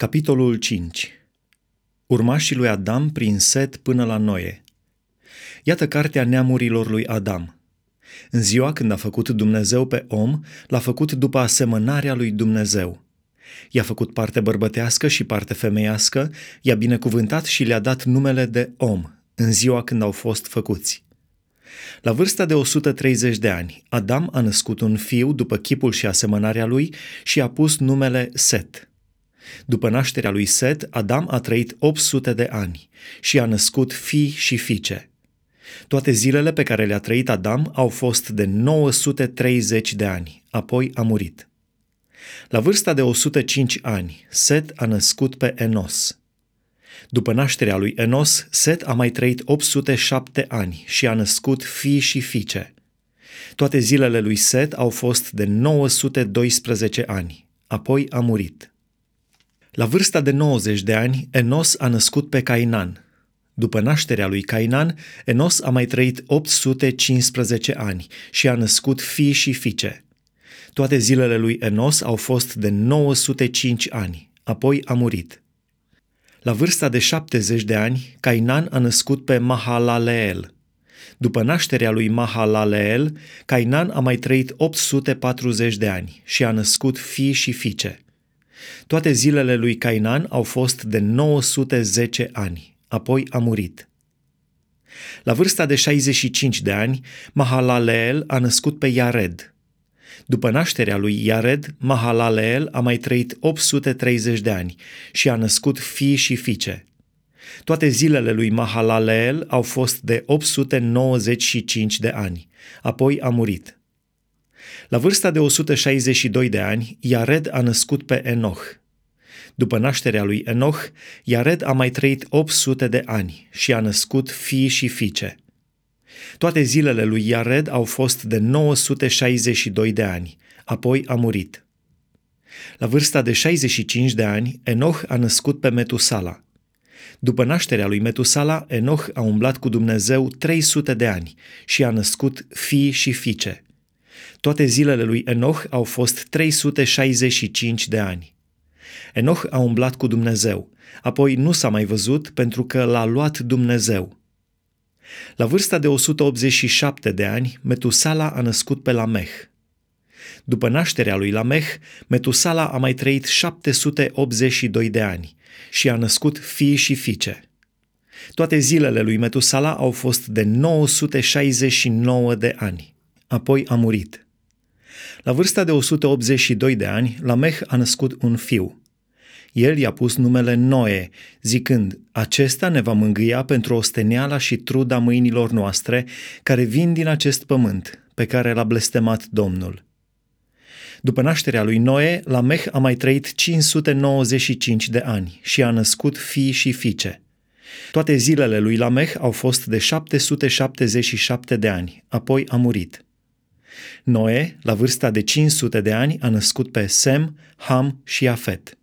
Capitolul 5 Urmașii lui Adam prin Set până la Noe Iată cartea neamurilor lui Adam. În ziua când a făcut Dumnezeu pe om, l-a făcut după asemănarea lui Dumnezeu. I-a făcut parte bărbătească și parte femeiască, i-a binecuvântat și le-a dat numele de om în ziua când au fost făcuți. La vârsta de 130 de ani, Adam a născut un fiu după chipul și asemănarea lui și a pus numele Set – după nașterea lui Set, Adam a trăit 800 de ani și a născut fii și fiice. Toate zilele pe care le-a trăit Adam au fost de 930 de ani, apoi a murit. La vârsta de 105 ani, Set a născut pe Enos. După nașterea lui Enos, Set a mai trăit 807 ani și a născut fii și fiice. Toate zilele lui Set au fost de 912 ani, apoi a murit. La vârsta de 90 de ani, Enos a născut pe Cainan. După nașterea lui Cainan, Enos a mai trăit 815 ani și a născut fii și fiice. Toate zilele lui Enos au fost de 905 ani, apoi a murit. La vârsta de 70 de ani, Cainan a născut pe Mahalaleel. După nașterea lui Mahalaleel, Cainan a mai trăit 840 de ani și a născut fii și fiice. Toate zilele lui Cainan au fost de 910 ani, apoi a murit. La vârsta de 65 de ani, Mahalaleel a născut pe Iared. După nașterea lui Iared, Mahalaleel a mai trăit 830 de ani și a născut fii și fiice. Toate zilele lui Mahalaleel au fost de 895 de ani, apoi a murit. La vârsta de 162 de ani, Iared a născut pe Enoch. După nașterea lui Enoch, Iared a mai trăit 800 de ani și a născut fii și fiice. Toate zilele lui Iared au fost de 962 de ani, apoi a murit. La vârsta de 65 de ani, Enoch a născut pe Metusala. După nașterea lui Metusala, Enoch a umblat cu Dumnezeu 300 de ani și a născut fii și fiice. Toate zilele lui Enoch au fost 365 de ani. Enoch a umblat cu Dumnezeu, apoi nu s-a mai văzut pentru că l-a luat Dumnezeu. La vârsta de 187 de ani, Metusala a născut pe Lameh. După nașterea lui Lameh, Metusala a mai trăit 782 de ani și a născut fii și fiice. Toate zilele lui Metusala au fost de 969 de ani. Apoi a murit. La vârsta de 182 de ani, Lameh a născut un fiu. El i-a pus numele Noe, zicând, acesta ne va mângâia pentru osteneala și truda mâinilor noastre, care vin din acest pământ, pe care l-a blestemat Domnul. După nașterea lui Noe, Lameh a mai trăit 595 de ani și a născut fii și fiice. Toate zilele lui Lameh au fost de 777 de ani, apoi a murit. Noe, la vârsta de 500 de ani, a născut pe Sem, Ham și Afet.